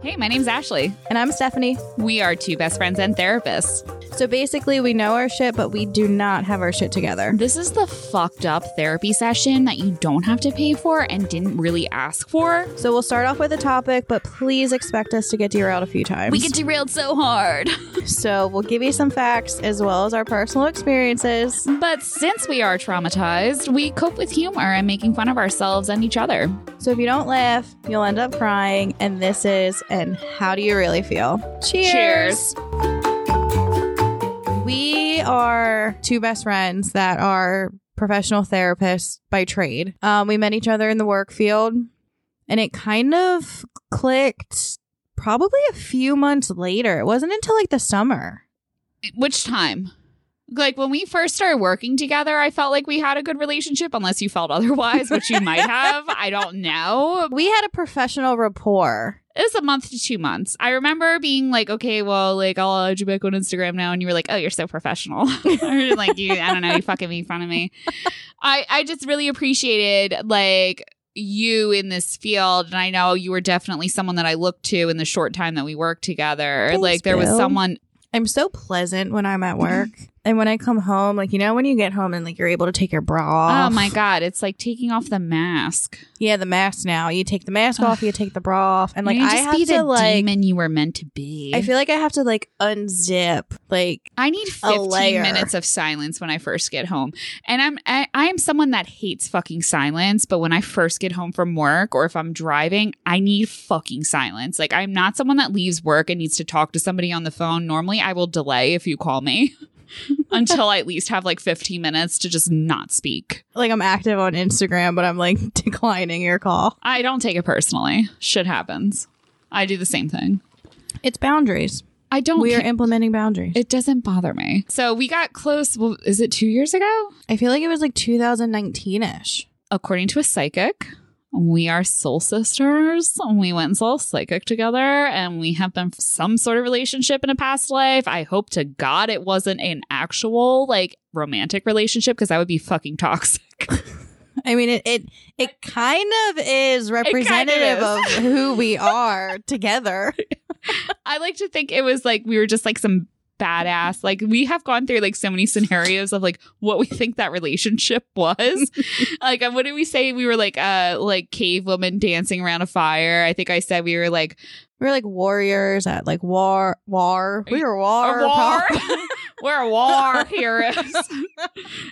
Hey, my name's Ashley. And I'm Stephanie. We are two best friends and therapists. So basically, we know our shit, but we do not have our shit together. This is the fucked up therapy session that you don't have to pay for and didn't really ask for. So we'll start off with a topic, but please expect us to get derailed a few times. We get derailed so hard. so we'll give you some facts as well as our personal experiences. But since we are traumatized, we cope with humor and making fun of ourselves and each other. So if you don't laugh, you'll end up crying. And this is, and how do you really feel? Cheers. We are two best friends that are professional therapists by trade. Um, we met each other in the work field, and it kind of clicked probably a few months later. It wasn't until like the summer. Which time? Like when we first started working together, I felt like we had a good relationship, unless you felt otherwise, which you might have. I don't know. We had a professional rapport. It was a month to two months. I remember being like, okay, well, like I'll add you back on Instagram now, and you were like, oh, you're so professional. like you, I don't know, you fucking made fun of me. I I just really appreciated like you in this field and I know you were definitely someone that I looked to in the short time that we worked together. Thanks, like there was someone I'm so pleasant when I'm at work. And when I come home, like, you know, when you get home and like you're able to take your bra oh off. Oh my god, it's like taking off the mask. Yeah, the mask now. You take the mask off, you take the bra off. And like, I have be to the like, demon you were meant to be. I feel like I have to like unzip, like, I need a 15 layer. minutes of silence when I first get home. And I'm I, I am someone that hates fucking silence, but when I first get home from work or if I'm driving, I need fucking silence. Like I'm not someone that leaves work and needs to talk to somebody on the phone. Normally I will delay if you call me until I at least have like 15 minutes to just not speak. like I'm active on Instagram, but I'm like declining your call. I don't take it personally. Shit happens. I do the same thing. It's boundaries. I don't We are ca- implementing boundaries. it doesn't bother me. So we got close. Well, is it two years ago? I feel like it was like 2019 ish. according to a psychic, we are soul sisters. We went soul psychic together, and we have been some sort of relationship in a past life. I hope to God it wasn't an actual like romantic relationship because that would be fucking toxic. I mean, it it, it kind of is kind of representative is. of who we are together. I like to think it was like we were just like some badass. Like we have gone through like so many scenarios of like what we think that relationship was. like what did we say? We were like uh like cave woman dancing around a fire. I think I said we were like We were like warriors at like war war. We were war. war. We're a war heroes.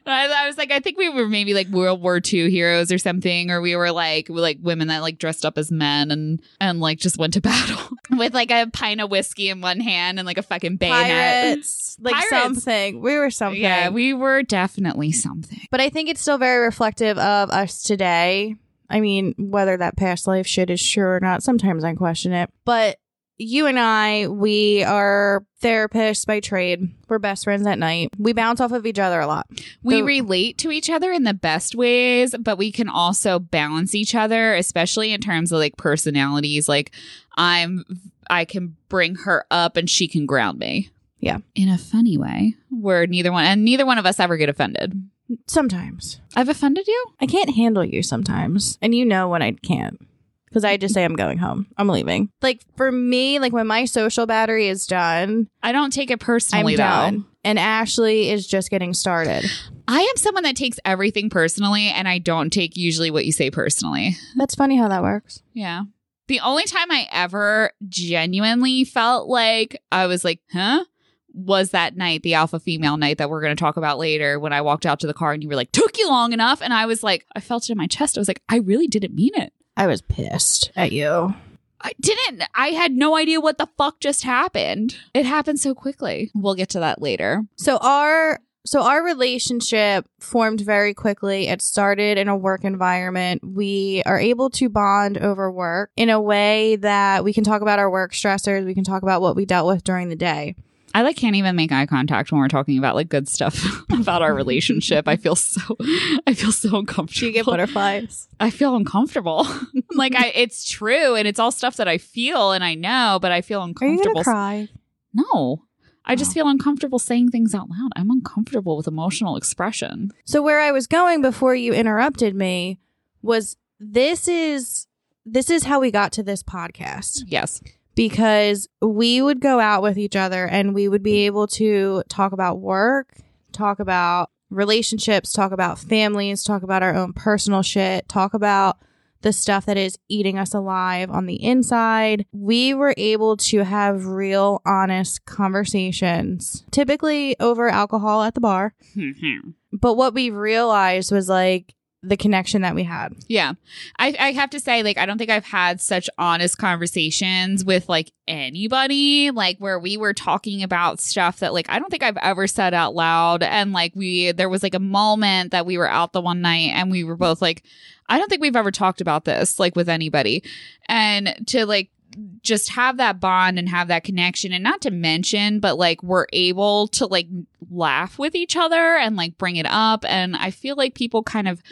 I, I was like, I think we were maybe like World War II heroes or something, or we were like like women that like dressed up as men and and like just went to battle with like a pint of whiskey in one hand and like a fucking bayonet. Pirates, like Pirates. something. We were something. Yeah, we were definitely something. But I think it's still very reflective of us today. I mean, whether that past life shit is true or not, sometimes I question it. But you and I, we are therapists by trade. We're best friends at night. We bounce off of each other a lot. We The- relate to each other in the best ways, but we can also balance each other, especially in terms of like personalities. Like I'm I can bring her up and she can ground me. Yeah. In a funny way. Where neither one and neither one of us ever get offended. Sometimes. I've offended you? I can't handle you sometimes. And you know when I can't. Because I just say I'm going home. I'm leaving. Like for me, like when my social battery is done, I don't take it I'm personally done. though. And Ashley is just getting started. I am someone that takes everything personally and I don't take usually what you say personally. That's funny how that works. Yeah. The only time I ever genuinely felt like I was like, huh? Was that night, the alpha female night that we're going to talk about later, when I walked out to the car and you were like, took you long enough. And I was like, I felt it in my chest. I was like, I really didn't mean it. I was pissed at you. I didn't. I had no idea what the fuck just happened. It happened so quickly. We'll get to that later. So our so our relationship formed very quickly. It started in a work environment. We are able to bond over work in a way that we can talk about our work stressors, we can talk about what we dealt with during the day. I like can't even make eye contact when we're talking about like good stuff about our relationship. I feel so I feel so uncomfortable. Do you get butterflies? I feel uncomfortable. like I it's true and it's all stuff that I feel and I know, but I feel Are you uncomfortable. gonna cry? No. I just Oh. feel uncomfortable saying things out loud. I'm uncomfortable with emotional expression. So where I was going before you interrupted me was this is this is how we got to this podcast. Yes. Because we would go out with each other and we would be able to talk about work, talk about relationships, talk about families, talk about our own personal shit, talk about the stuff that is eating us alive on the inside. We were able to have real, honest conversations, typically over alcohol at the bar. Mm-hmm. But what we realized was like the connection that we had. Yeah. I, I have to say, like, I don't think I've had such honest conversations with like anybody, like where we were talking about stuff that like I don't think I've ever said out loud. And like we there was like a moment that we were out the one night and we were both like, I don't think we've ever talked about this like with anybody. And to like just have that bond and have that connection and not to mention but like we're able to like laugh with each other and like bring it up and i feel like people kind of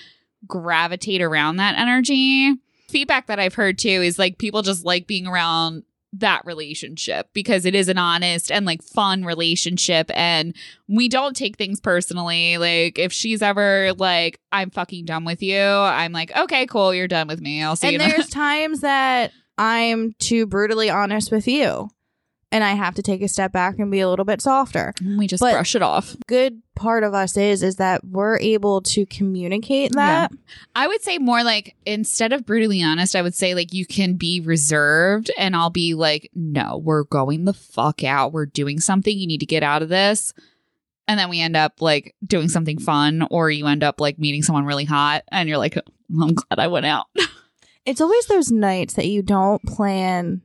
gravitate around that energy feedback that i've heard too is like people just like being around that relationship because it is an honest and like fun relationship and we don't take things personally like if she's ever like i'm fucking done with you i'm like okay cool you're done with me i'll see you. and you there's times that I'm too brutally honest with you. And I have to take a step back and be a little bit softer. we just But- brush it off Good part of us is is that we're able to communicate that. I would say more like instead of brutally honest, I would say like you can be reserved and I'll be like, no, we're going the fuck out. We're doing something. You need to get out of this. And then we end up like doing something fun, or you end up like meeting someone really hot and you're like, oh, I'm glad I went out. It's always those nights that you don't plan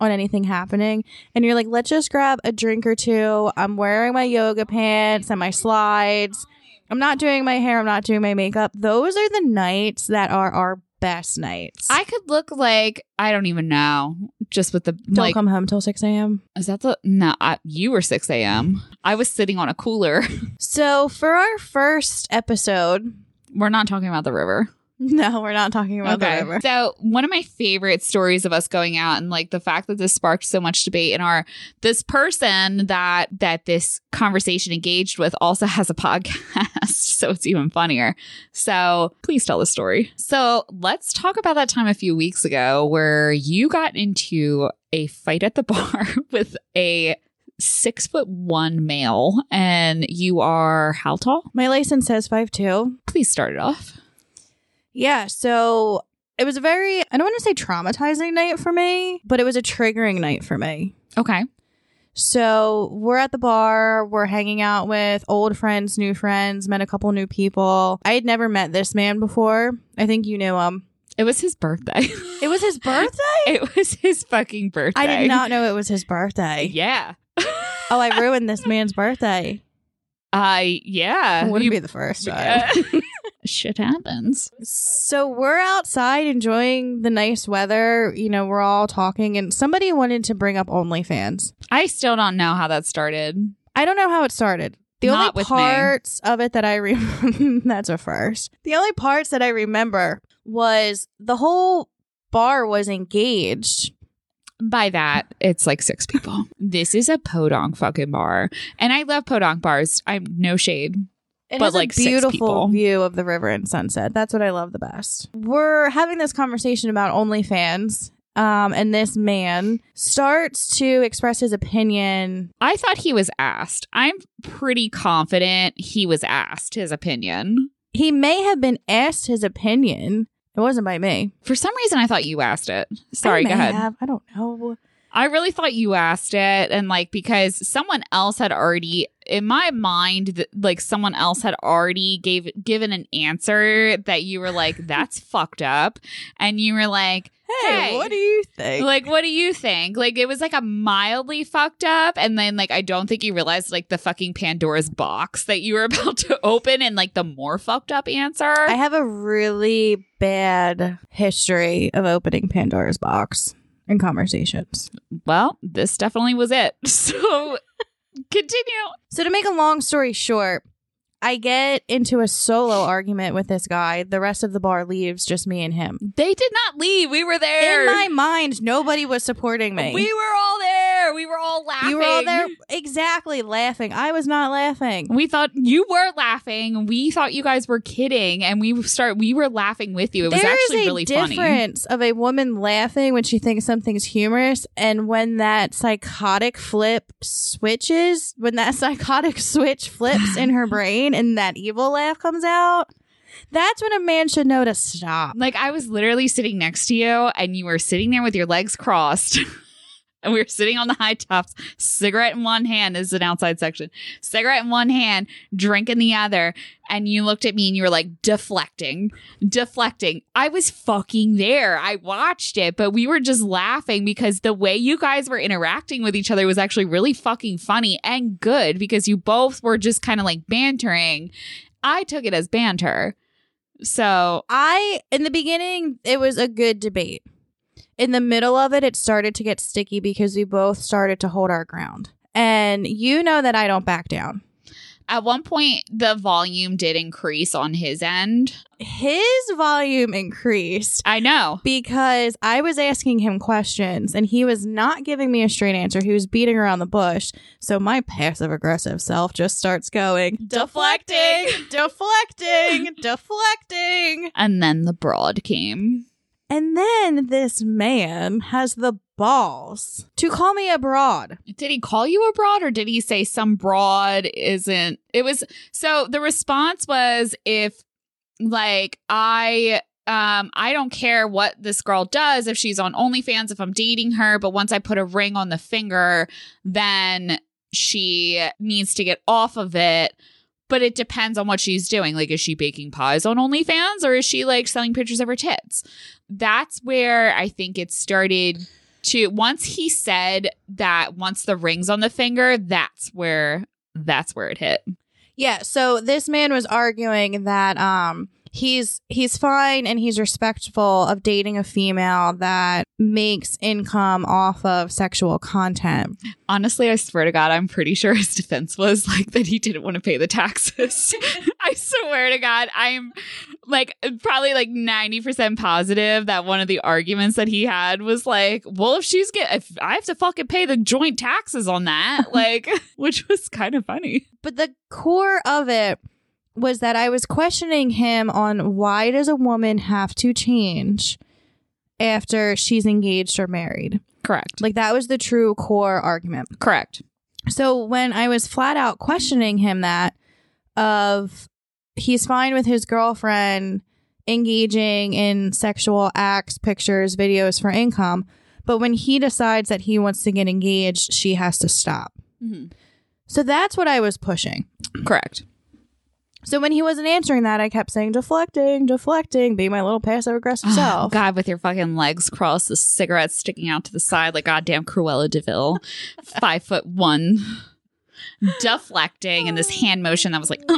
on anything happening and you're like, let's just grab a drink or two. I'm wearing my yoga pants and my slides. I'm not doing my hair, I'm not doing my makeup. Those are the nights that are our best nights. I could look like, I don't even know, just with the don't like, come home till 6 a.m. is that the, no, I, you were 6 a.m. I was sitting on a cooler. So for our first episode, we're not talking about the river. no, we're not talking about the river. So one of my favorite stories of us going out and like the fact that this sparked so much debate in our this person that that this conversation engaged with also has a podcast. So it's even funnier. So please tell the story. So let's talk about that time a few weeks ago where you got into a fight at the bar with a six foot one male and you are how tall? My license says five two. Please start it off. Yeah, so it was a very I don't want to say traumatizing night for me, but it was a triggering night for me. Okay. So we're at the bar, we're hanging out with old friends, new friends, met a couple new people. I had never met this man before. I think you knew him. It was his birthday. It was his birthday? It was his fucking birthday. I did not know it was his birthday. Yeah. Oh, I ruined this man's birthday. I yeah. It wouldn't You- be the first time. Yeah. Shit happens. So we're outside enjoying the nice weather. You know, we're all talking, and somebody wanted to bring up OnlyFans. I still don't know how that started. I don't know how it started. The Not only with me. parts of it that I remember, that's a first. The only parts that I remember was the whole bar was engaged. By that, it's like six people. this is a podunk fucking bar. And I love podunk bars. I'm no shade. It But, has like, a beautiful view of the river and sunset. That's what I love the best. We're having this conversation about OnlyFans. Um, and this man starts to express his opinion I thought he was asked. I'm pretty confident he was asked his opinion. he may have been asked his opinion. It wasn't by me. For some reason, I thought you asked it. Sorry, go ahead. have. I don't know. I really thought you asked it, and like because someone else had already, in my mind, like someone else had already gave given an answer that you were like, "That's fucked up," and you were like, Hey, Hey. what do you think? "Like, what do you think?" Like it was like a mildly fucked up, and then like I don't think you realized like the fucking Pandora's box that you were about to open, and like the more fucked up answer. I have a really bad history of opening Pandora's box in conversations. well, this definitely was it. So continue. So to make a long story short, I get into a solo argument with this guy. The rest of the bar leaves, just me and him. They did not leave. We were there. In my mind, nobody was supporting me. We were all. We were all laughing. You were all there exactly laughing. I was not laughing. We thought you were laughing. We thought you guys were kidding, and we start. We were laughing with you. It was There is actually a really funny. difference of a woman laughing when she thinks something's humorous and when that psychotic flip switches, when that psychotic switch flips in her brain and that evil laugh comes out. That's when a man should know to stop. Like I was literally sitting next to you, and you were sitting there with your legs crossed. And we were sitting on the high tops, cigarette in one hand. This is an outside section. Cigarette in one hand, drink in the other. And you looked at me and you were like deflecting, deflecting. I was fucking there. I watched it, but we were just laughing because the way you guys were interacting with each other was actually really fucking funny and good because you both were just kind of like bantering. I took it as banter. So I, in the beginning, it was a good debate. In the middle of it, it started to get sticky because we both started to hold our ground. And you know that I don't back down. At one point, the volume did increase on his end. His volume increased I know. because I was asking him questions and he was not giving me a straight answer. He was beating around the bush. So my passive aggressive self just starts going Deflecting. deflecting, deflecting. And then the broad came. And then this man has the balls to call me a broad. Did he call you a broad or did he say some broad isn't? It was so the response was if like I um I don't care what this girl does if she's on OnlyFans if I'm dating her, but once I put a ring on the finger, then she needs to get off of it. But it depends on what she's doing. Like, is she baking pies on OnlyFans or is she like selling pictures of her tits? That's where I think it started to once he said that once the ring's on the finger, that's where that's where it hit. Yeah, so this man was arguing that um he's he's fine and he's respectful of dating a female that makes income off of sexual content. Honestly, I swear to God, I'm pretty sure his defense was like that he didn't want to pay the taxes. I swear to God, I'm like probably like 90% positive that one of the arguments that he had was like, well, if she's get if I have to fucking pay the joint taxes on that, like which was kind of funny. But the core of it was that I was questioning him on why does a woman have to change after she's engaged or married? Correct. Like that was the true core argument. Correct. So when I was flat out questioning him that of he's fine with his girlfriend engaging in sexual acts, pictures, videos for income, but when he decides that he wants to get engaged, she has to stop. Mhm. So that's what I was pushing. Correct. So when he wasn't answering that, I kept saying deflecting, deflecting, be my little passive aggressive Oh, self. God, with your fucking legs crossed, the cigarette sticking out to the side like goddamn Cruella de Vil, five foot one, deflecting, and this hand motion that was like, "Uh."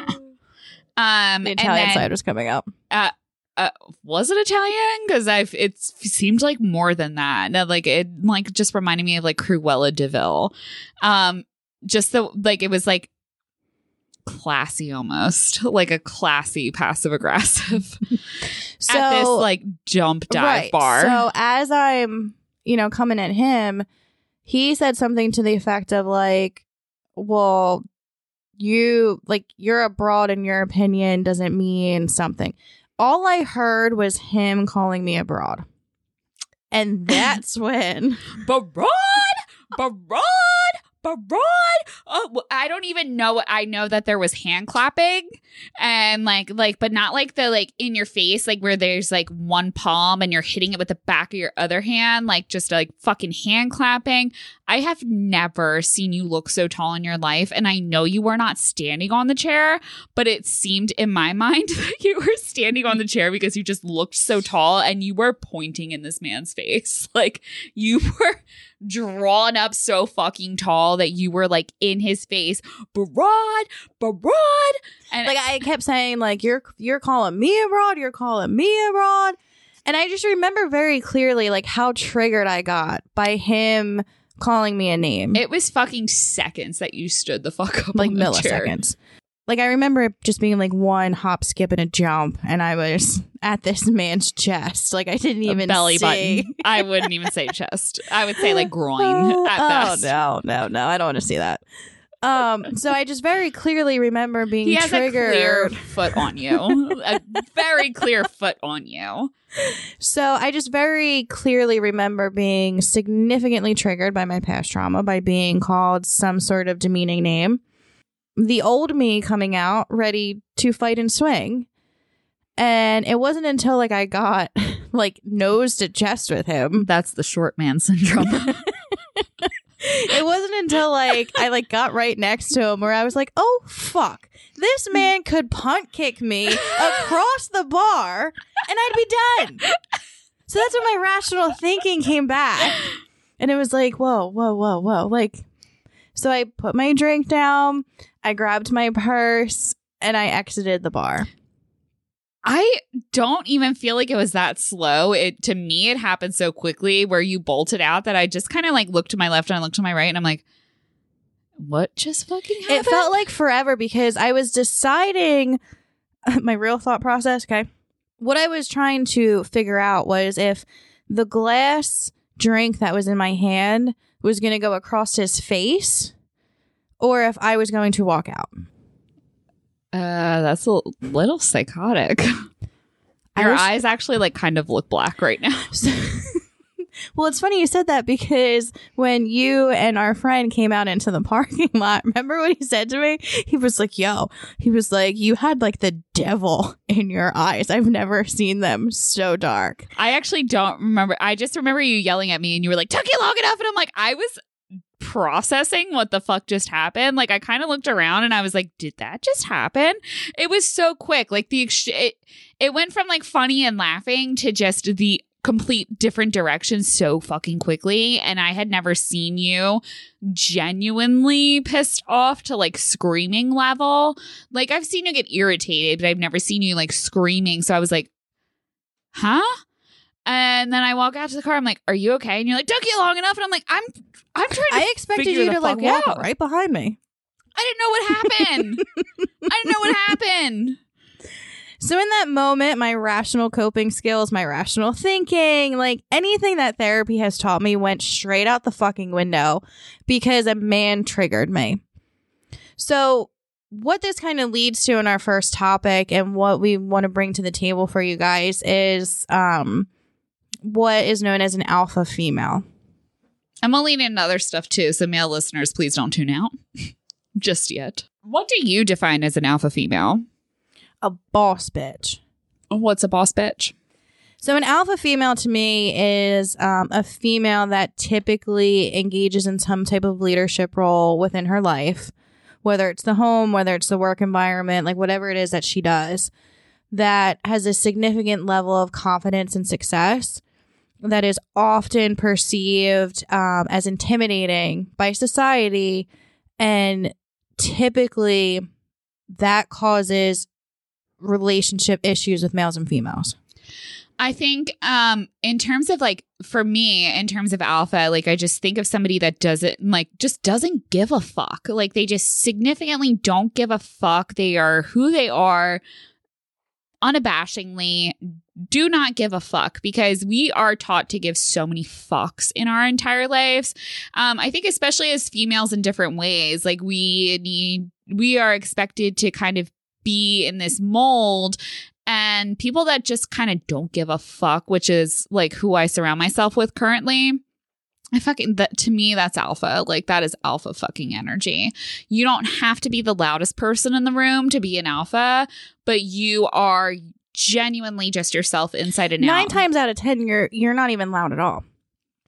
um, The and Italian then- side was coming up. uh, was it Italian? Because I've it seemed like more than that. No, Like it, like just reminded me of like Cruella de Vil. Um, just the like it was like classy almost, like a classy passive aggressive So at this like jump dive right. bar. So as I'm, you know, coming at him, he said something to the effect of like, "Well, you like you're abroad in your opinion doesn't mean something." All I heard was him calling me a broad. And that's when Barad, Barad, Barad. Oh, I don't even know. I know that there was hand clapping and like, like, but not like the like in your face, like where there's like one palm and you're hitting it with the back of your other hand, like just like fucking hand clapping. I have never seen you look so tall in your life, and I know you were not standing on the chair, but it seemed in my mind that you were standing on the chair because you just looked so tall and you were pointing in this man's face, like you were drawn up so fucking tall that you were like in his face, broad, broad. And like I kept saying like you're you're calling me a broad, you're calling me a broad. And I just remember very clearly like how triggered I got by him calling me a name. it was fucking seconds that you stood the fuck up like on the chair. milliseconds. Like I remember it just being like one hop, skip, and a jump, and I was at this man's chest. Like I didn't A even belly see. button. I wouldn't even say chest. I would say like groin at oh best. no, no, no! I don't want to see that. Um, so I just very clearly remember being He has triggered. a clear foot on you. a very clear foot on you. So I just very clearly remember being significantly triggered by my past trauma by being called some sort of demeaning name. The old me coming out ready to fight and swing. And it wasn't until like I got like nose to chest with him. That's the short man syndrome. It wasn't until like I like got right next to him where I was like, "Oh fuck. This man could punt kick me across the bar and I'd be done." So that's when my rational thinking came back. And it was like, "Whoa, whoa, whoa, whoa." Like so I put my drink down, I grabbed my purse, and I exited the bar. I don't even feel like it was that slow. It to me it happened so quickly where you bolted out that I just kind of like looked to my left and I looked to my right and I'm like, what just fucking happened? It felt like forever because I was deciding my real thought process. Okay. What I was trying to figure out was if the glass drink that was in my hand was going to go across his face or if I was going to walk out. uh, that's a little psychotic. Your wish- eyes actually like kind of look black right now. Well, it's funny you said that because when you and our friend came out into the parking lot, remember what he said to me? He was like, Yo, he was like, You had like the devil in your eyes. I've never seen them so dark. I actually don't remember. I just remember you yelling at me and you were like, took you long enough. And I'm like, I was processing what the fuck just happened. Like, I kind of looked around and I was like, did that just happen? It was so quick. Like, the, ex- it, it went from like funny and laughing to just the complete different direction so fucking quickly. And I had never seen you genuinely pissed off to like screaming level. Like, I've seen you get irritated, but I've never seen you like screaming. So I was like, huh? And then I walk out to the car. I'm like, "Are you okay?" And you're like, "Took you long enough." And I'm like, "I'm, I'm trying to." I expected you to like walk out. right behind me. I didn't know what happened. I didn't know what happened. So in that moment, my rational coping skills, my rational thinking, like anything that therapy has taught me went straight out the fucking window because a man triggered me. So what this kind of leads to in our first topic and what we want to bring to the table for you guys is um what is known as an alpha female. I'm only in other stuff too, so male listeners, please don't tune out just yet. What do you define as an alpha female? A boss bitch. What's a boss bitch? So, an alpha female to me is um, a female that typically engages in some type of leadership role within her life, whether it's the home, whether it's the work environment, like whatever it is that she does, that has a significant level of confidence and success that is often perceived um, as intimidating by society. And typically, that causes relationship issues with males and females. I think um in terms of like for me in terms of alpha like I just think of somebody that doesn't like just doesn't give a fuck like they just significantly don't give a fuck they are who they are unabashingly do not give a fuck because we are taught to give so many fucks in our entire lives um I think especially as females in different ways like we need we are expected to kind of be in this mold and people that just kind of don't give a fuck, which is like who I surround myself with currently. I fucking that to me that's alpha. Like that is alpha fucking energy. You don't have to be the loudest person in the room to be an alpha, but you are genuinely just yourself inside and Nine out. times out of ten, you're you're not even loud at all.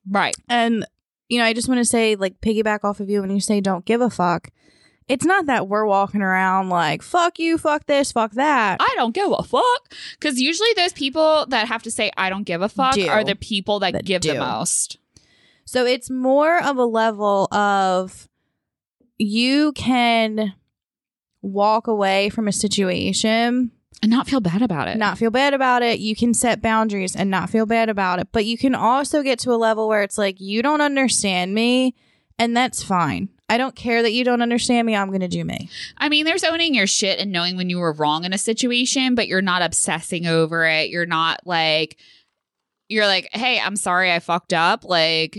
right. And you know, I just want to say, like, piggyback off of you when you say don't give a fuck. It's not that we're walking around like fuck you, fuck this, fuck that. I don't give a fuck. Because usually those people that have to say I don't give a fuck Do. are the people that, That give the most. So it's more of a level of you can walk away from a situation, And not feel bad about it. not feel bad about it. You can set boundaries and not feel bad about it. But you can also get to a level where it's like, you don't understand me, and that's fine. I don't care that you don't understand me. I'm going to do me. I mean, there's owning your shit and knowing when you were wrong in a situation, but you're not obsessing over it. You're not like, you're like, hey, I'm sorry I fucked up. Like,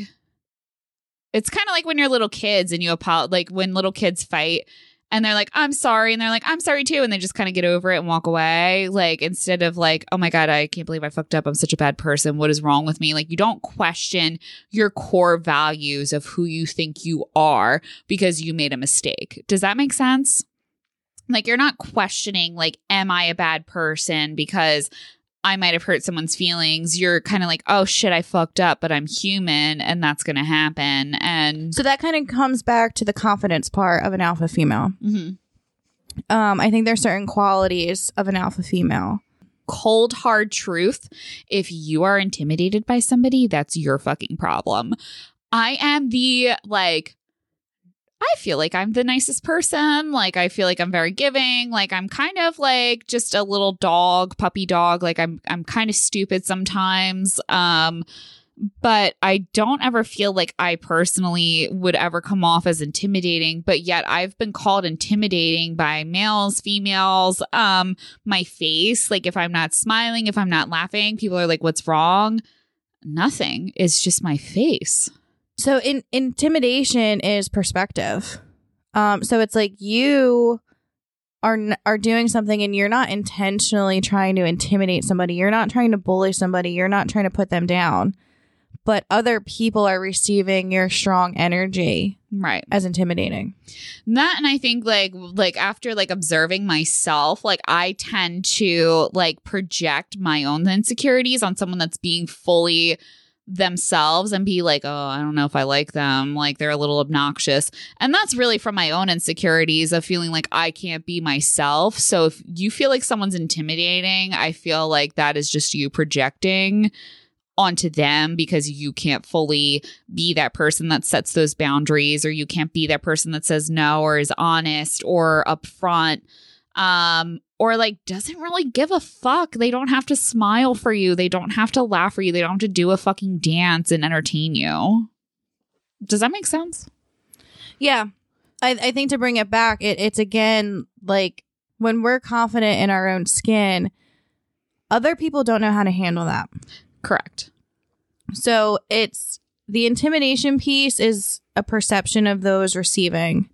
it's kind of like when you're little kids and you apologize, like when little kids fight and they're like, I'm sorry. And they're like, I'm sorry too. And they just kind of get over it and walk away. Like, instead of like, oh my God, I can't believe I fucked up. I'm such a bad person. What is wrong with me? Like, you don't question your core values of who you think you are because you made a mistake. Does that make sense? Like, you're not questioning, like, am I a bad person because I might have hurt someone's feelings. You're kind of like, oh shit, I fucked up, but I'm human and that's going to happen. And So that kind of comes back to the confidence part of an alpha female. Mhm. Um, I think there's certain qualities of an alpha female. cold hard truth if you are intimidated by somebody that's your fucking problem i am the like i feel like i'm the nicest person like i feel like i'm very giving like i'm kind of like just a little dog puppy dog like i'm i'm kind of stupid sometimes um but I don't ever feel like I personally would ever come off as intimidating, but yet I've been called intimidating by males, females, um, my face. Like if I'm not smiling, if I'm not laughing, people are like, what's wrong? Nothing. It's just my face. So in intimidation is perspective. Um, so it's like you are are doing something and you're not intentionally trying to intimidate somebody. You're not trying to bully somebody. You're not trying to put them down. But other people are receiving your strong energy Right. as intimidating. that and i think like like after like observing myself like i tend to like project my own insecurities on someone that's being fully themselves and be like oh i don't know if i like them. Like they're a little obnoxious. And that's really from my own insecurities of feeling like i can't be myself. So if you feel like someone's intimidating i feel like that is just you projecting onto them because you can't fully be that person that sets those boundaries or you can't be that person that says no or is honest or upfront. Um or like doesn't really give a fuck they don't have to smile for you they don't have to laugh for you they don't have to do a fucking dance and entertain you does that make sense Yeah. I, I think to bring it back, it, it's again like when we're confident in our own skin, other people don't know how to handle that. correct So it's the intimidation piece is a perception of those receiving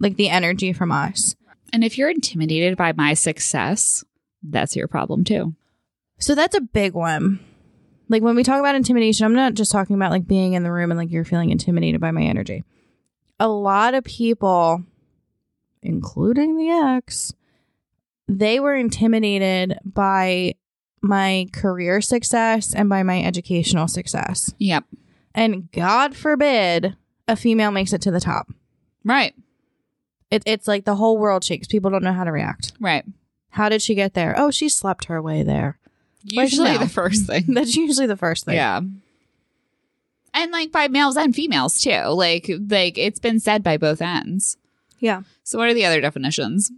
like the energy from us. And if you're intimidated by my success that's your problem too So that's a big one. Like when we talk about intimidation, I'm not just talking about like being in the room and like you're feeling intimidated by my energy. A lot of people, including the ex, they were intimidated by my career success and by my educational success. yep And God forbid a female makes it to the top. right It, it's like the whole world shakes. People don't know how to react. right How did she get there? Oh, she slept her way there. Like, usually no. the first thing That's usually the first thing. Yeah. And like by males and females too. Like like it's been said by both ends. Yeah. So what are the other definitions?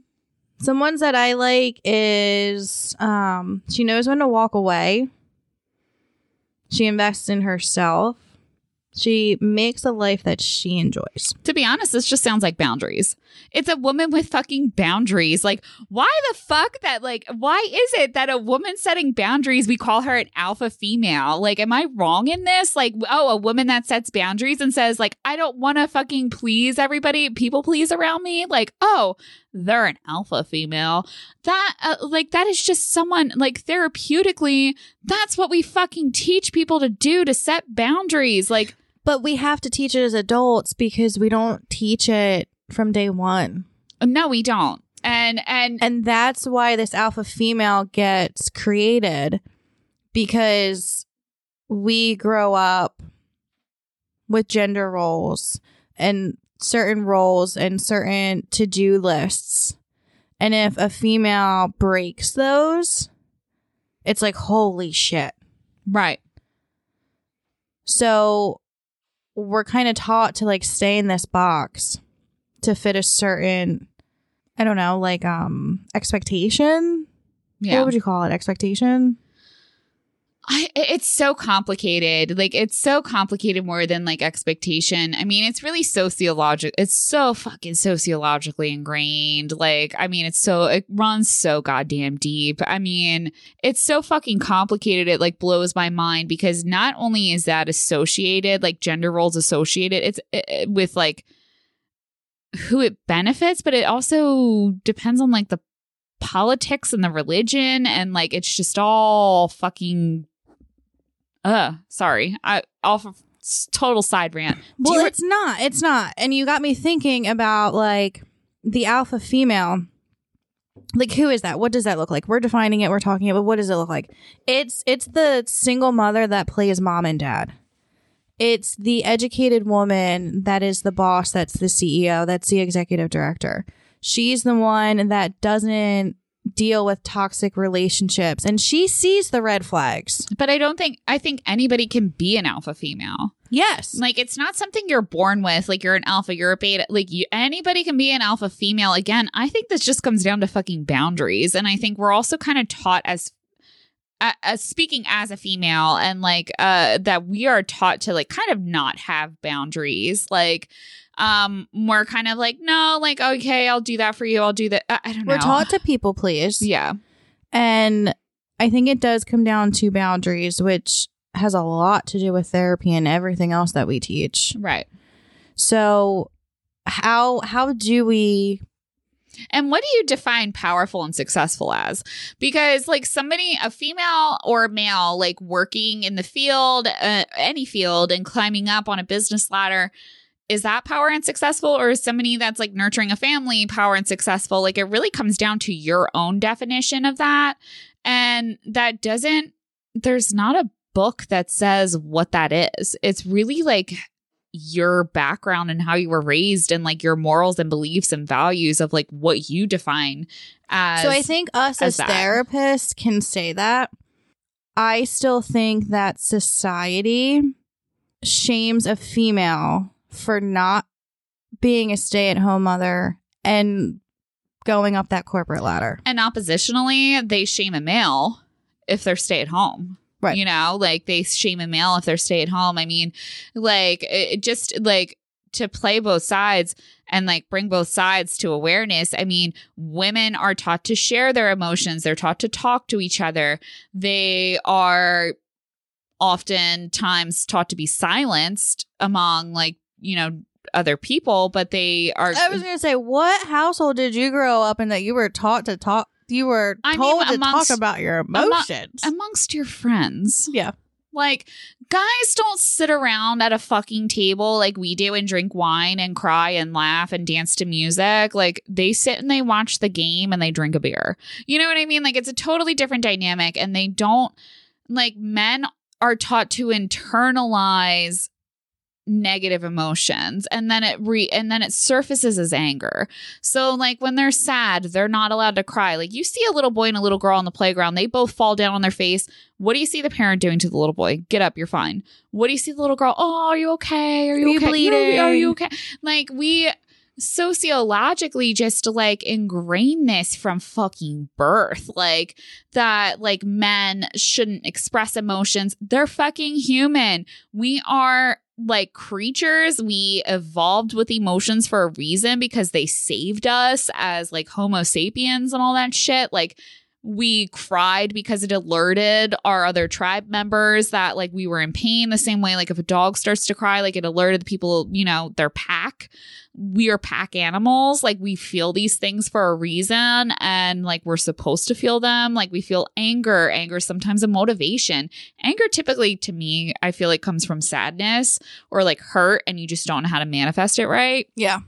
Some ones that I like is um she knows when to walk away. She invests in herself. She makes a life that she enjoys. To be honest, this just sounds like boundaries. It's a woman with fucking boundaries. Like, why the fuck that, like, why is it that a woman setting boundaries, we call her an alpha female? Like, am I wrong in this? Like, oh, a woman that sets boundaries and says, like, I don't want to fucking please everybody, people please around me. Like, oh, they're an alpha female. That, uh, like, that is just someone, like, therapeutically, that's what we fucking teach people to do to set boundaries. Like, But we have to teach it as adults because we don't teach it from day one. no, we don't. And, and, And that's why this alpha female gets created because we grow up with gender roles and certain roles and certain to do lists. And if a female breaks those, it's like, holy shit. right. So we're kind of taught to like stay in this box to fit a certain, I don't know, like um expectation. Yeah. What would you call it? Expectation? I, it's so complicated. Like it's so complicated more than like expectation. I mean, it's really sociological. It's so fucking sociologically ingrained. Like, I mean, it's so it runs so goddamn deep. I mean, it's so fucking complicated. It like blows my mind because not only is that associated, like gender roles associated, it's it, with like who it benefits, but it also depends on like the politics and the religion and like it's just all fucking uh sorry. I off of total side rant. Well re- it's not it's not. And you got me thinking about like the alpha female. Like who is that? What does that look like? We're defining it we're talking about what does it look like? It's it's the single mother that plays mom and dad. It's the educated woman that is the boss that's the ceo that's the executive director. She's the one that doesn't deal with toxic relationships and she sees the red flags. But i don't think i think anybody can be an alpha female. Yes. Like it's not something you're born with like you're an alpha you're a beta like you anybody can be an alpha female. Again i think this just comes down to fucking boundaries and i think we're also kind of taught as uh, speaking as a female and like uh that we are taught to like kind of not have boundaries. Like um we're kind of like no like okay i'll do that for you. I'll do that. I, I don't know. we're taught to people please. Yeah. And i think it does come down to boundaries which has a lot to do with therapy and everything else that we teach. Right. So how how do we and what do you define powerful and successful as? Because, like, somebody, a female or a male, like working in the field, uh, any field, and climbing up on a business ladder, is that power and successful? Or is somebody that's like nurturing a family power and successful? Like, it really comes down to your own definition of that. And that doesn't, there's not a book that says what that is. It's really like your background and how you were raised and like your morals and beliefs and values of like what you define as so i think us as, as therapists can say that i still think that society shames a female for not being a stay-at-home mother and going up that corporate ladder and oppositionally they shame a male if they're stay at home Right. You know, like they shame a male if they're stay at home. I mean, like it just like to play both sides and like bring both sides to awareness. I mean, women are taught to share their emotions, they're taught to talk to each other. They are oftentimes taught to be silenced among like, you know, other people, but they are i was gonna say what household did you grow up in that you were taught to talk you were I mean, told to talk about your emotions amongst your friends. yeah Like, guys don't sit around at a fucking table like we do and drink wine and cry and laugh and dance to music. Like, they sit and they watch the game and they drink a beer. You know what I mean? Like, it's a totally different dynamic. And they don't, like, men are taught to internalize negative emotions and then it re and then it surfaces as anger. So like when they're sad they're not allowed to cry. Like you see a little boy and a little girl on the playground they both fall down on their face. What do you see the parent doing to the little boy? Get up you're fine. What do you see the little girl? Oh are you okay? Are you, Are you okay? bleeding? are you okay? Like we sociologically just like ingrain this from fucking birth. Like that like men shouldn't express emotions. They're fucking human. We are like creatures we evolved with emotions for a reason because they saved us as like homo sapiens and all that shit. Like we cried because it alerted our other tribe members that like we were in pain the same way like if a dog starts to cry like it alerted the people you know their pack we are pack animals. Like we feel these things for a reason and like we're supposed to feel them. Like we feel anger. Anger sometimes a motivation. Anger typically to me i feel like comes from sadness or like hurt and you just don't know how to manifest it right? Yeah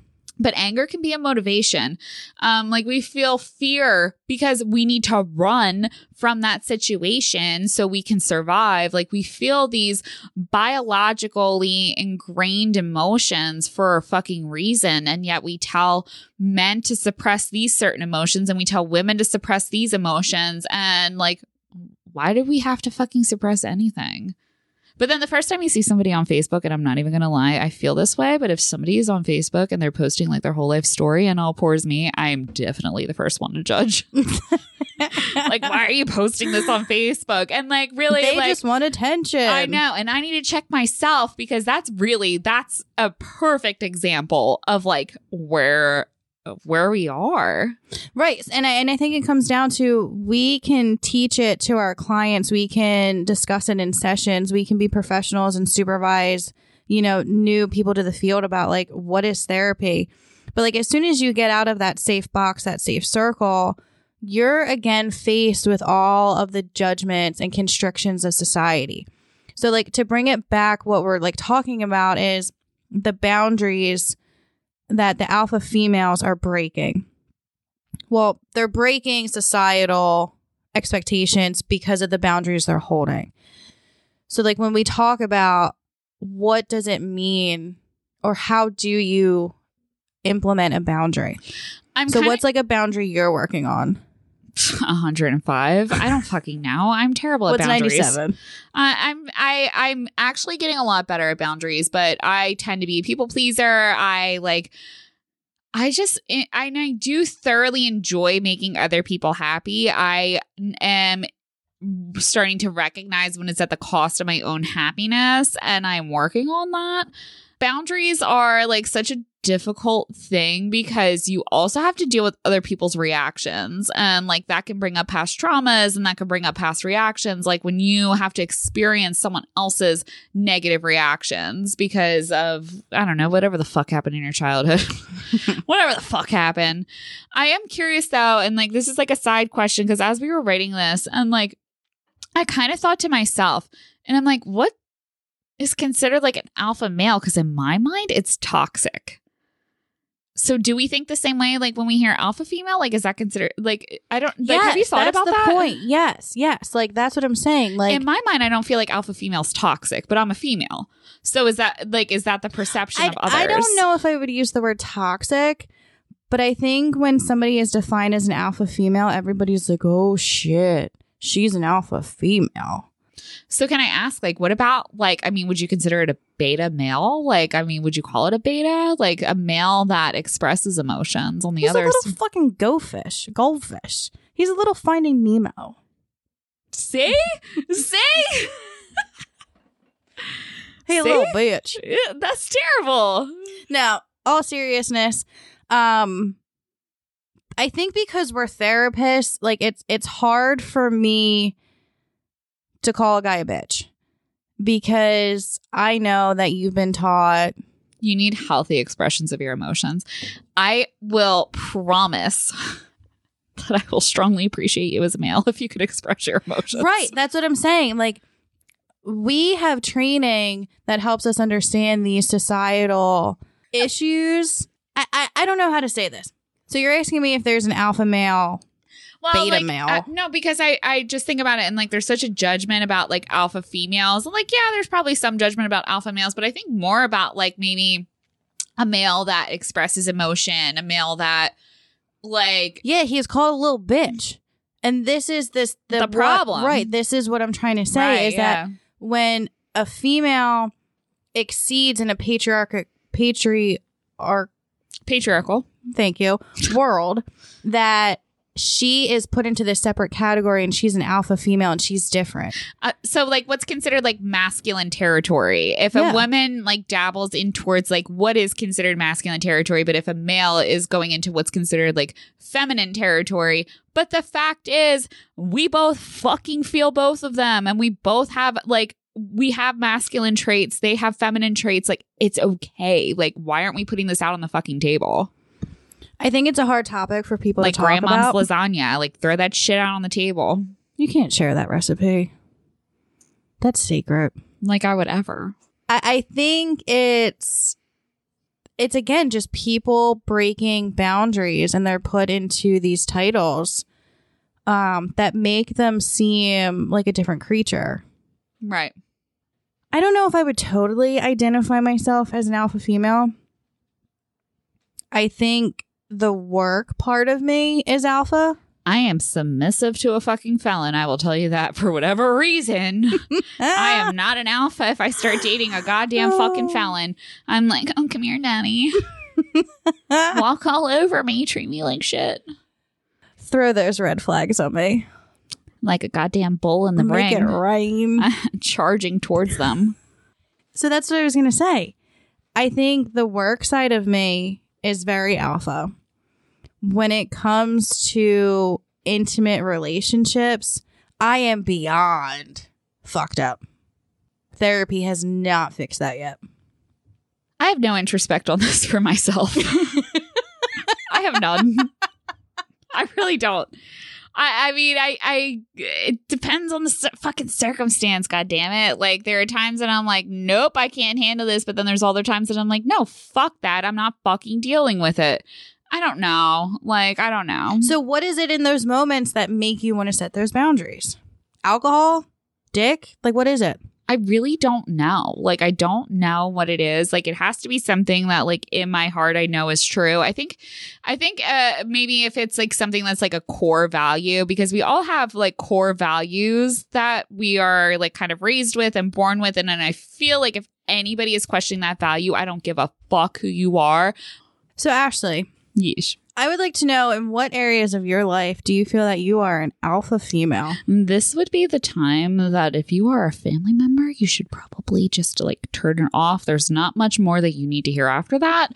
but anger can be a motivation. Um, like we feel fear because we need to run from that situation so we can survive. Like we feel these biologically ingrained emotions for a fucking reason. And yet we tell men to suppress these certain emotions and we tell women to suppress these emotions. And like, why do we have to fucking suppress anything? But then the first time you see somebody on Facebook, and I'm not even gonna lie, I feel this way. But if somebody is on Facebook and they're posting like their whole life story and all pours me, I'm definitely the first one to judge. like, why are you posting this on Facebook? And like, really, they like, just want attention. I know. And I need to check myself because that's really, that's a perfect example of like where, where we are. Right. And I, and I think it comes down to we can teach it to our clients. We can discuss it in sessions. We can be professionals and supervise, you know, new people to the field about like what is therapy. But like as soon as you get out of that safe box, that safe circle, you're again faced with all of the judgments and constrictions of society. So like to bring it back, what we're like talking about is the boundaries that the alpha females are breaking. Well, they're breaking societal expectations because of the boundaries they're holding. So, like, when we talk about what does it mean or how do you implement a boundary? I'm so, kinda- what's like a boundary you're working on? 105. I don't fucking know. I'm terrible at What's boundaries. 97? Uh, I'm I I'm actually getting a lot better at boundaries, but I tend to be a people pleaser. I like I just I- and I do thoroughly enjoy making other people happy. I am starting to recognize when it's at the cost of my own happiness and I'm working on that. Boundaries are like such a difficult thing because you also have to deal with other people's reactions. And like that can bring up past traumas and that can bring up past reactions like when you have to experience someone else's negative reactions because of I don't know whatever the fuck happened in your childhood. Whatever the fuck happened. I am curious though and like this is like a side question because as we were writing this and like I kind of thought to myself and I'm like what is considered like an alpha male? Because in my mind it's toxic so do we think the same way like when we hear alpha female like is that considered like i don't like have you thought that's about the that point. Yes, yes. Like that's what I'm saying. Like in my mind i don't feel like alpha female's toxic but i'm a female so is that like is that the perception I, of others I don't know if I would use the word toxic, but I think when somebody is defined as an alpha female, everybody's like, oh shit, she's an alpha female. So can i ask like what about like i mean would you consider it a beta male like i mean would you call it a beta like a male that expresses emotions on the other. Side. He's other a little fucking goldfish. Goldfish. He's a little Finding Nemo. see see Hey, See? little bitch. That's terrible Now, all seriousness, um, I think because we're therapists, like it's it's hard for me to call a guy a bitch because I know that you've been taught you need healthy expressions of your emotions. I will promise that I will strongly appreciate you as a male if you could express your emotions. Right. That's what I'm saying. Like, we have training that helps us understand these societal issues. I, I, I don't know how to say this. So you're asking me if there's an alpha male. Well, Beta like, male. uh, no, because I I just think about it and like there's such a judgment about like alpha females. And like yeah, there's probably some judgment about alpha males, but I think more about like maybe a male that expresses emotion, a male that like Yeah, he is called a little bitch. And this is this the, The what- problem. right? This is what I'm trying to say right, is that when a female exceeds in a patriarchal patriarch patriarchal. thank you world that she is put into this separate category and she's an alpha female and she's different. Uh, so like what's considered like masculine territory if Yeah. a woman like dabbles in towards like what is considered masculine territory but if a male is going into what's considered like feminine territory but the fact is we both fucking feel both of them and we both have like we have masculine traits they have feminine traits like it's okay like why aren't we putting this out on the fucking table I think it's a hard topic for people like to talk grandma's about. lasagna like throw that shit out on the table you can't share that recipe. That's secret. like i would ever I, I think it's it's again just people breaking boundaries and they're put into these titles um that make them seem like a different creature. right I don't know if I would totally identify myself as an alpha female. I think the work part of me is alpha. I am submissive to a fucking felon. I will tell you that for whatever reason. I am not an alpha if I start dating a goddamn fucking Oh. felon. I'm like, oh, come here, daddy. Walk all over me, treat me like shit. Throw those red flags on me. like a goddamn bull in the Make ring, it rain. charging towards them. So that's what I was going to say. I think the work side of me is very alpha. When it comes to intimate relationships, I am beyond fucked up. Therapy has not fixed that yet. I have no introspect on this for myself. I have none. I really don't. I, I mean, I, I, it depends on the c- fucking circumstance. God damn it! Like there are times that I'm like, nope, I can't handle this. But then there's other times that I'm like, no, fuck that. I'm not fucking dealing with it. I don't know. Like I don't know. So, what is it in those moments that make you want to set those boundaries? Alcohol? Dick? Like, what is it? I really don't know. Like, I don't know what it is. Like, it has to be something that, like, in my heart, I know is true. I think, I think, uh, maybe if it's like something that's like a core value, because we all have like core values that we are like kind of raised with and born with. And then I feel like if anybody is questioning that value, I don't give a fuck who you are. So, Ashley, Yes. I would like to know in what areas of your life do you feel that you are an alpha female? This would be the time that if you are a family member, you should probably just like turn it off. There's not much more that you need to hear after that.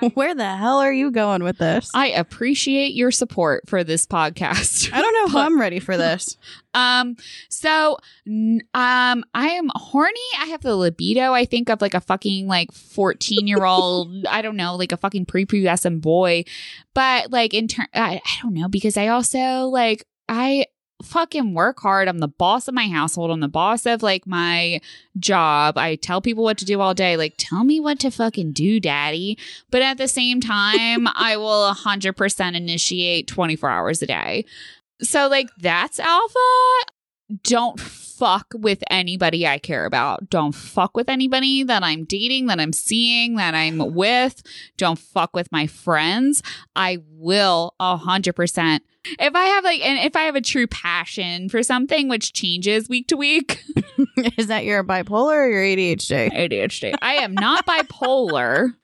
Where the hell are you going with this? I appreciate your support for this podcast. I don't know if I'm ready for this. Um, so, um, I am horny. I have the libido, I think, of like a fucking like 14 year old, I don't know, like a fucking prepubescent boy. But like in turn, I, I don't know, because I also like, I fucking work hard. I'm the boss of my household. I'm the boss of like my job. I tell people what to do all day. Like, tell me what to fucking do, daddy. But at the same time, I will 100% initiate 24 hours a day. So, like, that's alpha. Don't fuck with anybody I care about. Don't fuck with anybody that I'm dating, that I'm seeing, that I'm with. Don't fuck with my friends. I will 100%. If I have like, and if I have a true passion for something, which changes week to week, Is that your bipolar or your ADHD? ADHD. I am not bipolar.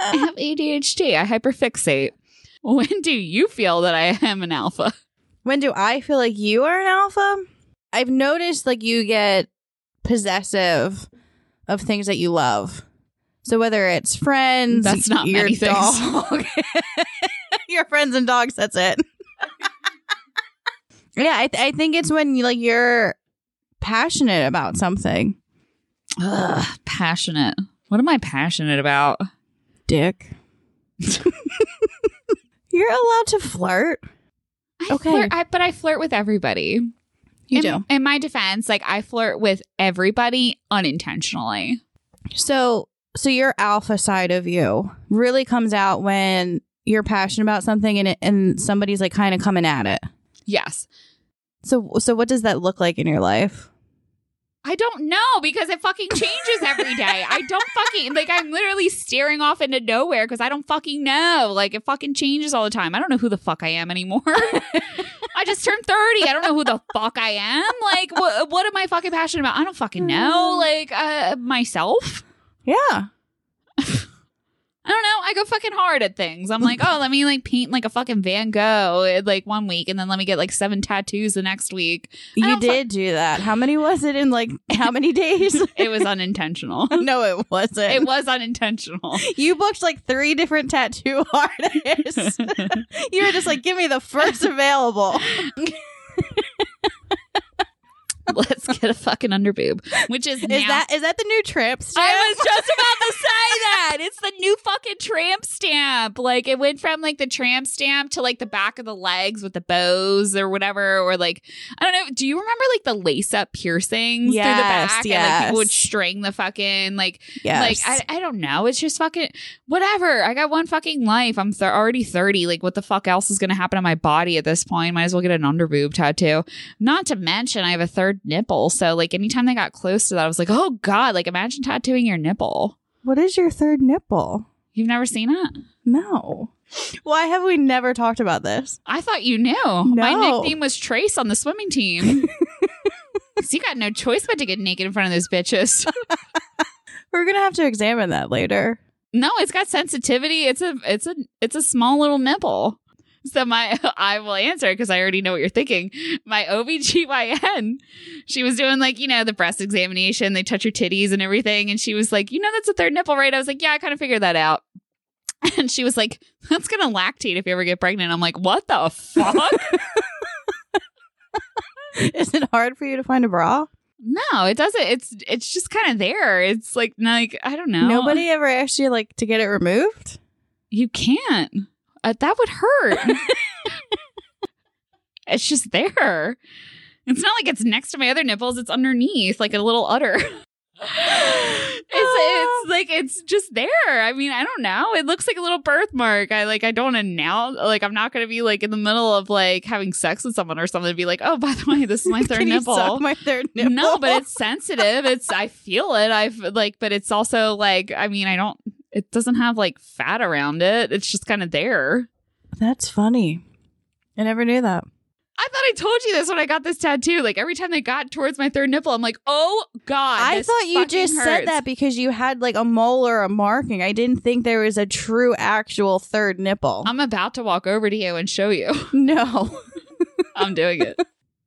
I have ADHD. I hyperfixate. When do you feel that I am an alpha? When do I feel like you are an alpha? I've noticed like you get possessive of things that you love. So whether it's friends, That's not your many dog, your friends and dogs. That's it. yeah, I, th- I think it's when you like you're passionate about something. Ugh, passionate. What am I passionate about? Dick. you're allowed to flirt. I Okay. flirt, I, but I flirt with everybody. You in, do. In my defense, like I flirt with everybody unintentionally. So, so your alpha side of you really comes out when you're passionate about something and it, and somebody's like kind of coming at it. Yes. So, so what does that look like in your life? I don't know because it fucking changes every day. I don't fucking like I'm literally staring off into nowhere because I don't fucking know. Like it fucking changes all the time. I don't know who the fuck I am anymore. I just turned 30. I don't know who the fuck I am. Like what what am I fucking passionate about? I don't fucking know. Like uh myself. Yeah. I don't know. I go fucking hard at things. I'm like, oh, let me like paint like a fucking Van Gogh eh, like one week, and then let me get like seven tattoos the next week. I You don't fu- did do that. How many was it in like how many days? It was unintentional. no, it wasn't. it was unintentional. you booked like three different tattoo artists. you were just like, give me the first available. Let's get a fucking underboob, which is, Is now- that is that the new tramp stamp? I was just about to say that. It's the new fucking tramp stamp. Like it went from like the tramp stamp to like the back of the legs with the bows or whatever, or like I don't know. Do you remember like the lace up piercings through the Yes, back? And like people would string the fucking like yes. like I, I don't know. It's just fucking whatever. I got one fucking life. I'm th- already 30. Like what the fuck else is gonna happen to my body at this point? Might as well get an underboob tattoo. Not to mention I have a third nipple. So like anytime they got close to that, I was like, oh god, like imagine tattooing your nipple. what is your third nipple? You've never seen it? No. Why have we never talked about this? I thought you knew. My nickname was Trace on the swimming team. so you got no choice but to get naked in front of those bitches. We're gonna have to examine that later. No, it's got sensitivity. It's a it's a it's a small little nipple. So my I will answer because I already know what you're thinking. My OBGYN, she was doing like, you know, the breast examination, they touch your titties and everything. And she was like, you know, that's a third nipple, right? I was like, yeah, I kind of figured that out. And she was like, that's gonna lactate if you ever get pregnant. I'm like, what the fuck? Is it hard for you to find a bra? no, it doesn't. It's it's just kind of there. It's like like I don't know. Nobody ever asked you like to get it removed? You can't. Uh, that would hurt. it's just there. It's not like it's next to my other nipples. It's underneath, like a little udder. it's it's like it's just there. I mean, I don't know. It looks like a little birthmark. I like I don't now like I'm not gonna be like in the middle of like having sex with someone or something and be like, oh, by the way, this is my third nipple. my third nipple? No, but it's sensitive. It's I feel it. I've like, but it's also like I mean, I don't. It doesn't have like fat around it. It's just kind of there. That's funny. I never knew that. I thought I told you this when I got this tattoo. Like every time they got towards my third nipple, I'm like, oh god. I thought you just said that because you had like a mole or a marking. I didn't think there was a true actual third nipple. I'm about to walk over to you and show you. no. I'm doing it.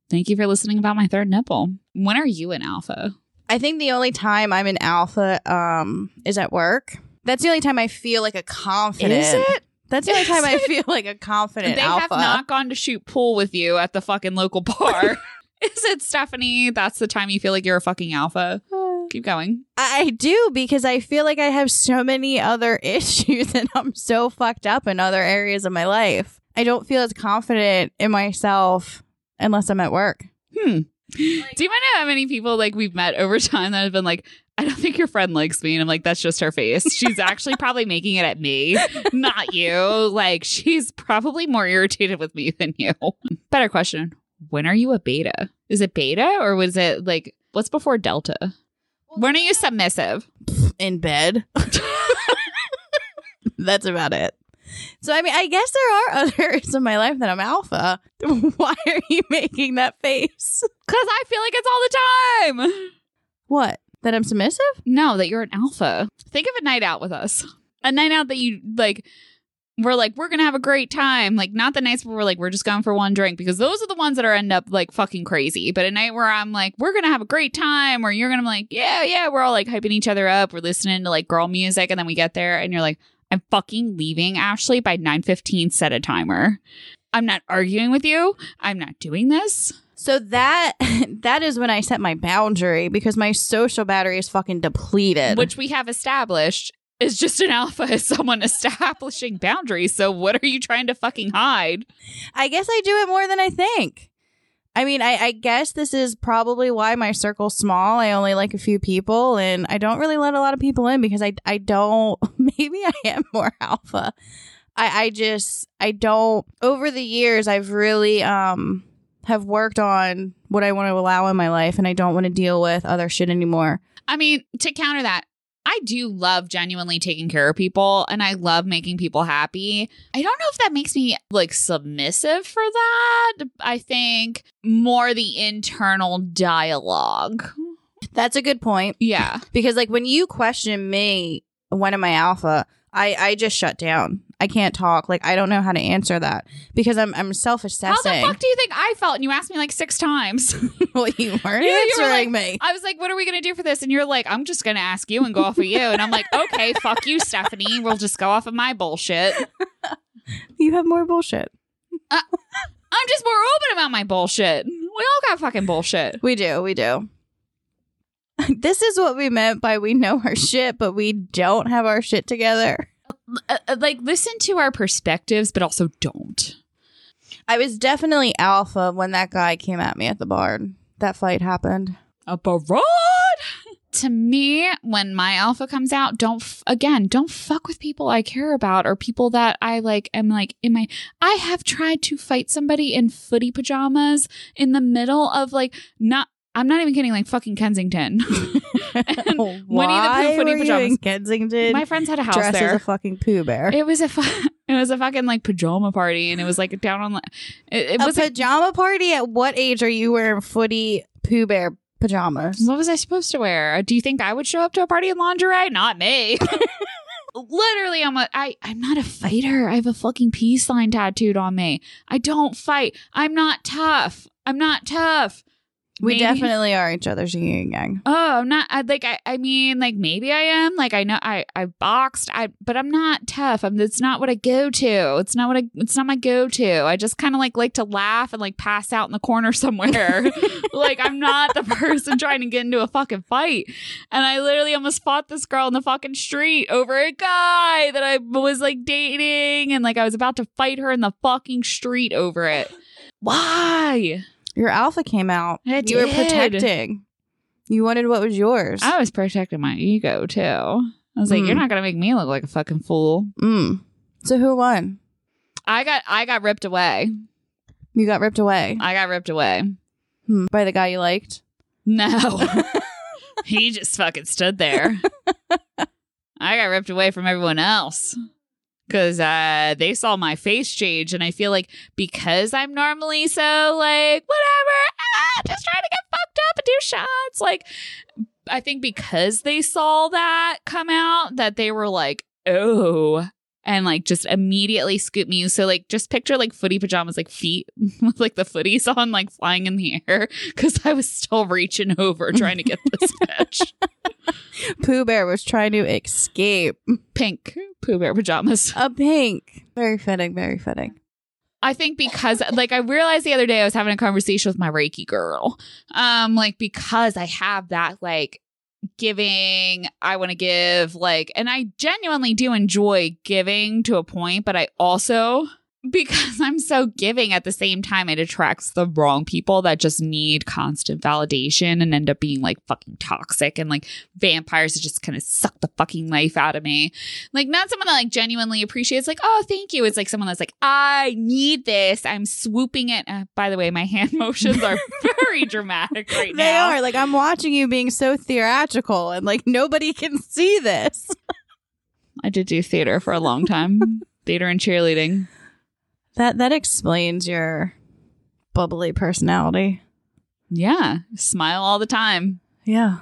Thank you for listening about my third nipple. When are you in alpha? I think the only time I'm in alpha um is at work. That's the only time I feel like a confident. Is it? That's the only time I feel like a confident They alpha. have not gone to shoot pool with you at the fucking local bar. Is it Stephanie? That's the time you feel like you're a fucking alpha. Keep going. I I do because I feel like I have so many other issues and I'm so fucked up in other areas of my life. I don't feel as confident in myself unless I'm at work. Hmm. Do you mind how many people like we've met over time that have been like, I don't think your friend likes me. And I'm like, that's just her face. She's actually probably making it at me, not you. Like, she's probably more irritated with me than you. Better question. When are you a beta? Is it beta or was it like, what's before delta? When are you submissive? in bed. That's about it. So I mean, I guess there are other areas of my life that I'm alpha. Why are you making that face? Because I feel like it's all the time. What? That I'm submissive? No, that you're an alpha. Think of a night out with us. A night out that you like we're like, we're gonna have a great time. Like not the nights where we're like, we're just going for one drink because those are the ones that are end up like fucking crazy. But a night where I'm like, we're gonna have a great time, or you're gonna be like, yeah, yeah, we're all like hyping each other up. We're listening to like girl music, and then we get there and you're like, I'm fucking leaving, Ashley, by 9:15, set a timer. I'm not arguing with you. I'm not doing this. So that that is when I set my boundary because my social battery is fucking depleted. which we have established is just an alpha as someone establishing boundaries. So what are you trying to fucking hide? I guess I do it more than I think. I mean, I, I guess this is probably why my circle's small. I only like a few people, and I don't really let a lot of people in because I I don't. Maybe I am more alpha. I I just I don't. Over the years, I've really um have worked on what I want to allow in my life, and I don't want to deal with other shit anymore. I mean, to counter that, I do love genuinely taking care of people and I love making people happy. I don't know if that makes me like submissive for that. I think more the internal dialogue. That's a good point. Yeah. because like when you question me when am i alpha i i just shut down i can't talk like i don't know how to answer that because i'm i'm How the fuck do you think I felt? And you asked me like six times. well you weren't Yeah, you were answering like- me I was like, what are we going to do for this? And you're like, I'm just going to ask you and go off of you. And I'm like, okay, fuck you, Stephanie. We'll just go off of my bullshit. you have more bullshit uh, I'm just more open about my bullshit. We all got fucking bullshit. we do we do this is what we meant by we know our shit but we don't have our shit together Uh, uh, like, listen to our perspectives, but also don't. i was definitely alpha when that guy came at me at the bar that fight happened A barrage. To me, when my alpha comes out, don't f- again, don't fuck with people I care about or people that I like. Am like in my. I have tried to fight somebody in footy pajamas in the middle of like not. I'm not even kidding. Like fucking Kensington. And Winnie the Pooh Why were you pajamas. in Kensington my friends had a house dressed as a fucking Pooh Bear. it was a fu- it was a fucking like pajama party, and it was like down on the. It, it a was like, pajama party? At what age are you wearing footy Pooh Bear pajamas? what was I supposed to wear? Uh, do you think I would show up to a party in lingerie? Not me. literally I'm a I I'm not a fighter. I have a fucking peace sign tattooed on me. I don't fight. I'm not tough. I'm not tough. We Maybe- definitely are each other's yin and yang. Oh, I'm not I, like I, I mean like maybe I am like I know I I boxed I but I'm not tough. I'm it's not what I go to. It's not what I it's not my go to. I just kind of like like to laugh and like pass out in the corner somewhere. like I'm not the person trying to get into a fucking fight. And I literally almost fought this girl in the fucking street over a guy that I was like dating and like I was about to fight her in the fucking street over it. Why? Your alpha came out. I You were protecting. You wanted what was yours. I was protecting my ego too. I was like, Mm. you're not gonna make me look like a fucking fool. Mm. So who won? I got I got ripped away. You got ripped away I got ripped away. Hmm. by the guy you liked. No. he just fucking stood there. I got ripped away from everyone else. Cause uh they saw my face change and I feel like because I'm normally so like whatever, ah, just trying to get fucked up and do shots. Like I think because they saw that come out that they were like, oh, and like just immediately scoop me. So like just picture like footy pajamas, like feet with like the footies on, like flying in the air. Cause I was still reaching over trying to get this bitch. Pooh Bear was trying to escape. Pink Pooh Bear pajamas. A pink. Very fitting. Very fitting. I think because like I realized the other day I was having a conversation with my Reiki girl. Um like because I have that like giving I want to give like and I genuinely do enjoy giving to a point but I also because I'm so giving at the same time it attracts the wrong people that just need constant validation and end up being like fucking toxic and like vampires that just kind of suck the fucking life out of me. Like not someone that like genuinely appreciates like oh thank you. It's like someone that's like I need this. I'm swooping it. Uh, by the way, my hand motions are very dramatic right They now. are. Like I'm watching you being so theatrical and like nobody can see this. I did do theater for a long time. theater and cheerleading. That that explains your bubbly personality. Yeah, smile all the time. Yeah.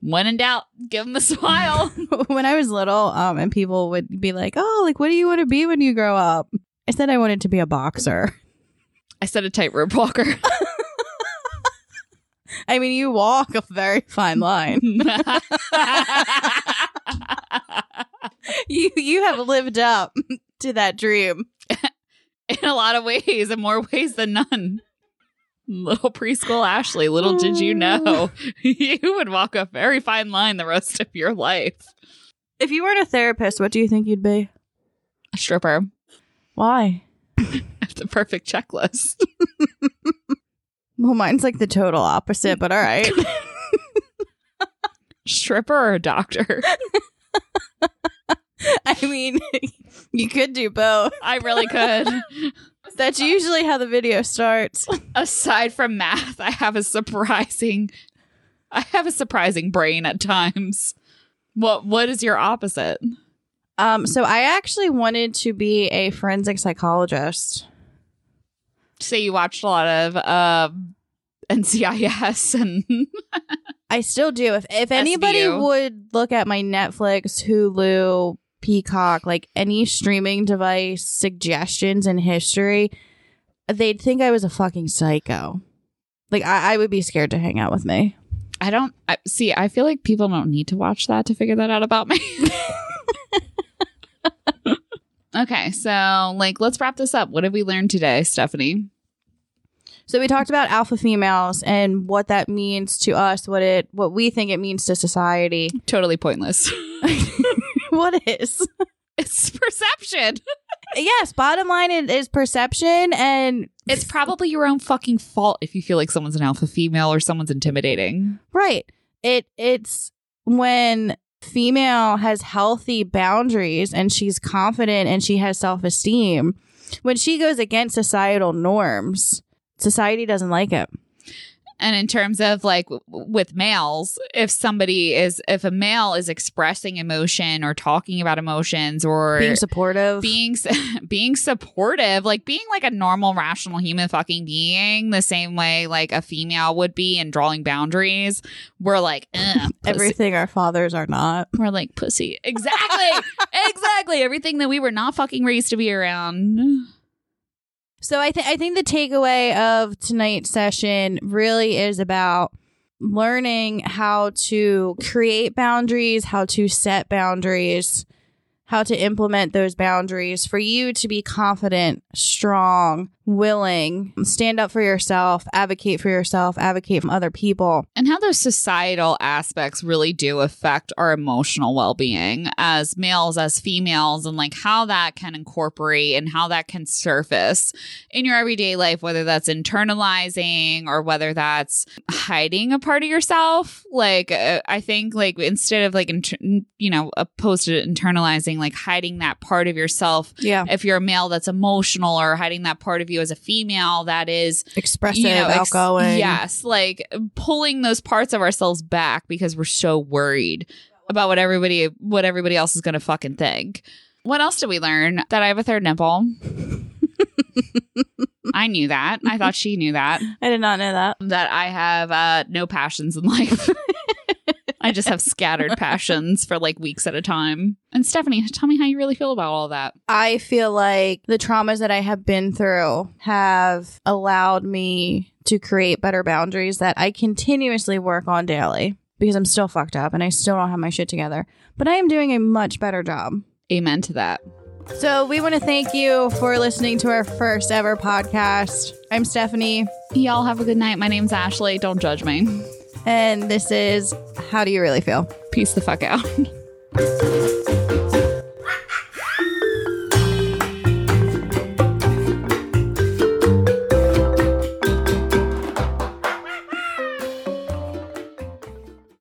When in doubt, give them a smile. when I was little, um, and people would be like, "Oh, like what do you want to be when you grow up?" I said I wanted to be a boxer. I said a tightrope walker. I mean, you walk a very fine line. you you have lived up to that dream. in a lot of ways, in more ways than none. Little preschool Ashley, little did you oh, know, you would walk a very fine line the rest of your life. If you weren't a therapist, what do you think you'd be? A stripper, Why? the perfect checklist. Well, mine's like the total opposite, but all right. Stripper or a doctor? I mean, you could do both. I really could. That's usually how the video starts. Aside from math, I have a surprising I have a surprising brain at times. What what is your opposite? Um, so I actually wanted to be a forensic psychologist. Say you watched a lot of uh NCIS and I still do. If if anybody SVU. would look at my Netflix, Hulu, Peacock, like any streaming device suggestions in history, they'd think I was a fucking psycho. Like I, I would be scared to hang out with me. I don't I, see. I feel like people don't need to watch that to figure that out about me. okay, so like, let's wrap this up. What have we learned today, Stephanie? So we talked about alpha females and what that means to us, what it what we think it means to society. Totally pointless. what is? it's perception. yes, bottom line is, is perception and It's probably your own fucking fault if you feel like someone's an alpha female or someone's intimidating. right. It it's when female has healthy boundaries and she's confident and she has self-esteem. When she goes against societal norms, society doesn't like it. And in terms of like w- with males, if somebody is, if a male is expressing emotion or talking about emotions or Being supportive. being being supportive, like being like a normal, rational human fucking being, the same way like a female would be, and drawing boundaries, we're like Everything our fathers are not. We're like pussy. Exactly, exactly. Everything that we were not fucking raised to be around. So I think I think the takeaway of tonight's session really is about learning how to create boundaries, how to set boundaries, how to implement those boundaries for you to be confident, strong, willing, stand up for yourself, advocate for yourself, advocate from other people. and how those societal aspects really do affect our emotional well-being as males as females and like how that can incorporate and how that can surface in your everyday life whether that's internalizing or whether that's hiding a part of yourself like uh, i think like instead of like inter- you know opposed to internalizing like hiding that part of yourself Yeah. if you're a male that's emotional or hiding that part of you as a female that is Expressive, you know, ex- outgoing. yes, like pulling those parts of ourselves back because we're so worried about what everybody what everybody else is going to fucking think. What else did we learn? That I have a third nipple. I knew that. I thought she knew that. I did not know that. That I have uh, no passions in life. I just have scattered passions for like weeks at a time. And Stephanie, tell me how you really feel about all that. I feel like the traumas that I have been through have allowed me to create better boundaries that I continuously work on daily because I'm still fucked up and I still don't have my shit together. But I am doing a much better job. Amen to that. So we want to thank you for listening to our first ever podcast. I'm Stephanie, Y'all have a good night. My name's Ashley. Don't judge me. And this is How Do You Really Feel? Peace the fuck out.